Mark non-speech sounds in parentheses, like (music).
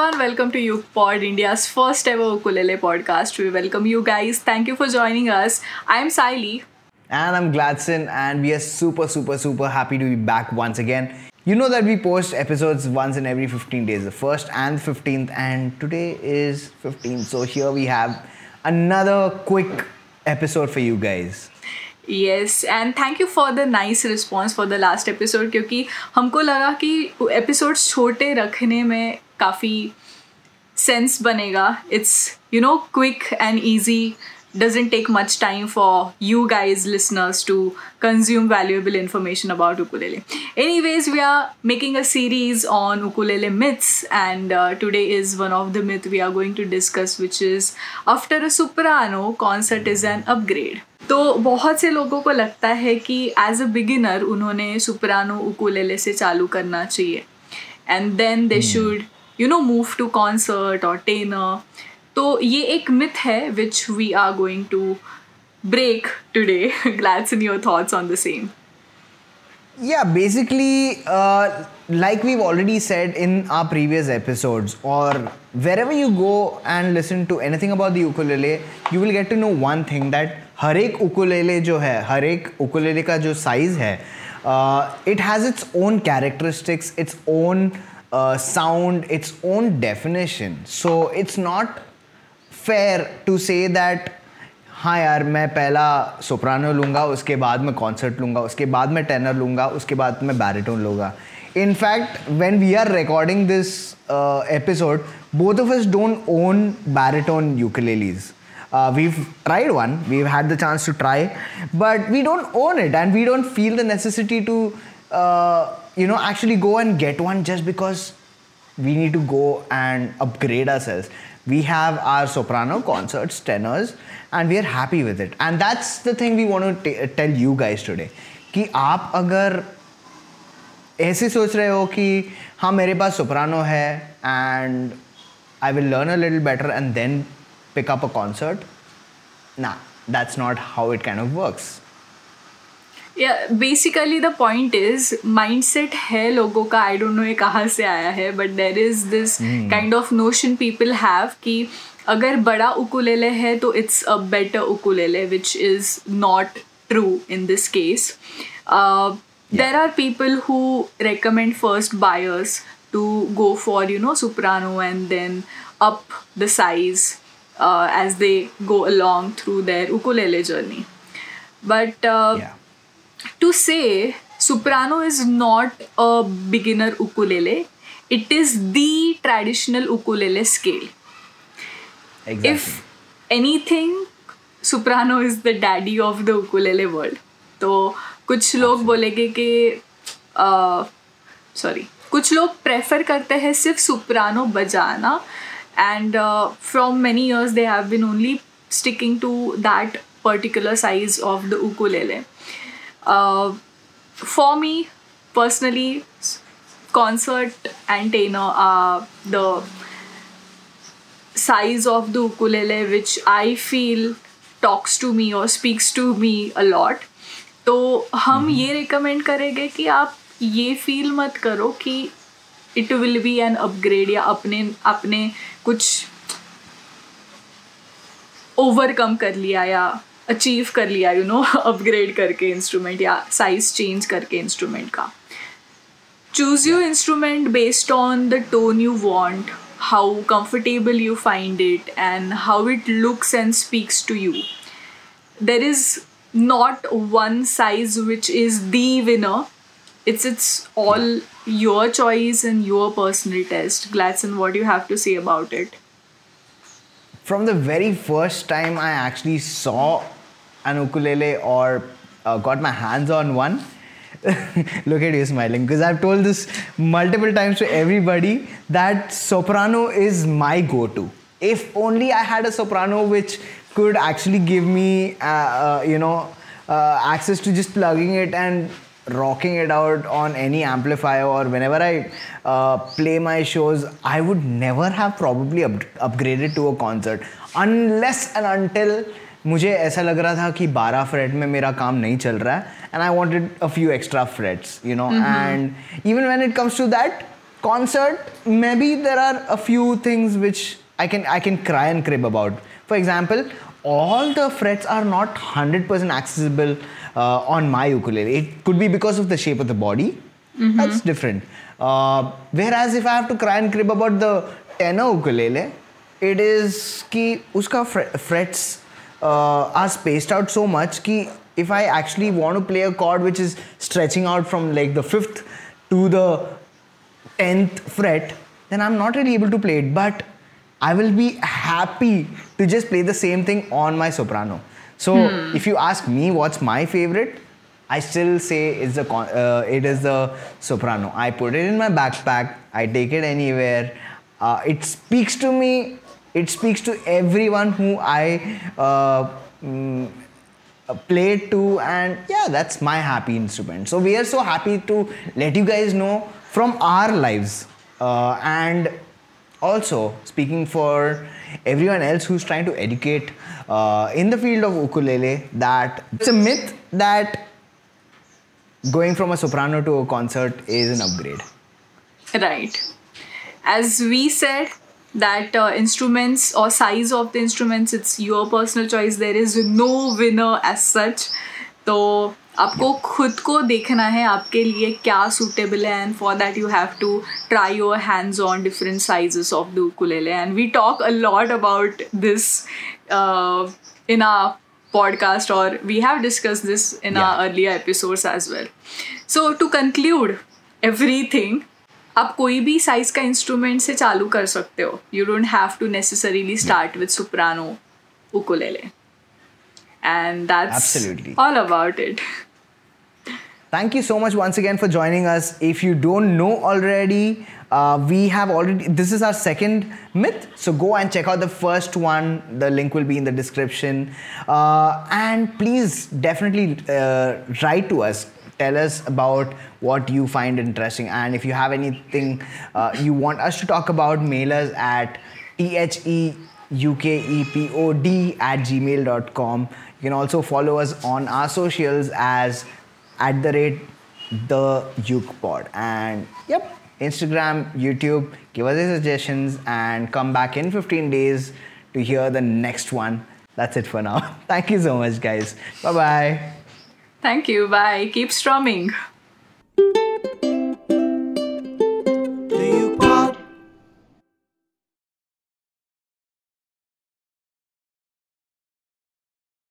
everyone, welcome to UkePod, India's first ever ukulele podcast. We welcome you guys. Thank you for joining us. I'm Sayali. And I'm Gladson, and we are super, super, super happy to be back once again. You know that we post episodes once in every 15 days, the first and 15th, and today is 15th. So here we have another quick episode for you guys. Yes and thank you for the nice response for the last episode क्योंकि हमको लगा कि episodes छोटे रखने में काफ़ी sense बनेगा it's you know quick and easy doesn't take much time for you guys listeners to consume valuable information about ukulele anyways we are making a series on ukulele myths and uh, today is one of the myth we are going to discuss which is after a soprano concert is an upgrade तो बहुत से लोगों को लगता है कि as a beginner उन्होंने soprano ukulele से चालू करना चाहिए and then they should you know move to concert or tenor So, ये एक मिथ है which we are going to break today. (laughs) Gladson your thoughts on the same. Yeah, basically, uh, like we've already said in our previous episodes, or wherever you go and listen to anything about the ukulele, you will get to know one thing that हर ukulele ukulele जो है हर एक ukulele का जो size है it has its sound its own definition so it's not fair to say that हाँ यार मैं पहला सोप्रानो लूँगा उसके बाद मैं कॉन्सर्ट लूँगा उसके बाद मैं टेनर लूँगा उसके बाद मैं बैरिटोन लूँगा in fact when we are recording this uh, episode both of us don't own baritone ukuleles uh, we've tried one, we've had the chance to try, but we don't own it and we don't feel the necessity to, uh, you know, actually go and get one just because we need to go and upgrade ourselves. We have our soprano concerts, tenors, and we are happy with it. And that's the thing we want to t- tell you guys today. कि आप अगर ऐसे सोच रहे हो कि हाँ मेरे पास सोप्रानो है and I will learn a little better and then pick up a concert. Nah, that's not how it kind of works. basically the point is mindset है लोगों का आई डोंट नो ये कहाँ से आया है but there is this kind of notion people have कि अगर बड़ा उकुलेले है तो it's a better ukulele which is not true in this case there are people who recommend first buyers to go for you know soprano and then up the size as they go along through their ukulele journey but to say soprano is not a beginner ukulele, it is the traditional ukulele scale. Exactly. If anything, soprano is the daddy of the ukulele world. तो कुछ लोग बोलेंगे कि sorry कुछ लोग prefer करते हैं सिर्फ़ सुप्रानो बजाना and uh, from many years they have been only sticking to that particular size of the ukulele uh, for me personally concert and tenor are the size of the ukulele which i feel talks to me or speaks to me a lot तो हम ये recommend करेंगे कि आप ये feel मत करो कि it will be an upgrade या अपने अपने कुछ ओवरकम कर लिया या अचीव कर लिया यू नो अपग्रेड करके इंस्ट्रूमेंट या साइज़ चेंज करके इंस्ट्रूमेंट का choose you instrument based on the tone you want how comfortable you find it and how it looks and speaks to you there is not one size which is the winner it's it's all your choice and your personal taste glads and what you have to see about it from the very first time I actually saw an ukulele or uh, got my hands on one. (laughs) Look at you smiling because i've told this multiple times to everybody that soprano is my go-to. If only i had a soprano which could actually give me uh, uh, you know uh, access to just plugging it and rocking it out on any amplifier or whenever I uh, play my shows, I would never have probably up- upgraded to a concert unless and until मुझे ऐसा लग रहा था कि बारह Fred में मेरा काम नहीं चल रहा है and I wanted a few extra frets you know and even when it comes to that concert maybe there are a few things which I can I can cry and crib about for example all the frets are not hundred percent accessible on my ukulele it could be because of the shape of the body that's different whereas if I have to cry and crib about the tenor ukulele it is की उसका frets uh, are spaced out so much ki if i actually want to play a chord which is stretching out from like the fifth to the 10th fret, then I'm not really able to play it. But I will be happy to just play the same thing on my soprano. So if you ask me what's my favorite, I still say it's the uh, it is the soprano. I put it in my backpack. I take it anywhere. Uh, it speaks to me. It speaks to everyone who I uh, mm, uh, play to, and yeah, that's my happy instrument. So we are so happy to let you guys know from our lives, uh, and also speaking for everyone else who's trying to educate uh, in the field of ukulele that it's a myth that going from a soprano to a concert is an upgrade. Right. As we said, that uh, instruments or size of the instruments, it's your personal choice. There is no winner as such. तो आपको खुद को देखना है आपके लिए क्या suitable है and for that you have to try your hands on different sizes of the ukulele and we talk a lot about this uh, in our podcast or we have discussed this in Yeah. our earlier episodes as well. So to conclude everything, आप कोई भी size का instrument से चालू कर सकते हो you don't have to necessarily start with soprano ukulele and that's Absolutely. All about it Thank you so much once again for joining us. If you don't know already, uh, we have already, this is our second myth. So go and check out the first one. The link will be in the description. Uh, and please definitely uh, write to us. Tell us about what you find interesting. And if you have anything uh, you want us to talk about, mail us at theukepod at gmail.com. You can also follow us on our socials as at the rate the Uke Pod. And yep, Instagram, YouTube, give us your suggestions and come back in 15 days to hear the next one. That's it for now. (laughs) Thank you so much, guys. Bye bye. Thank you. Bye. Keep strumming.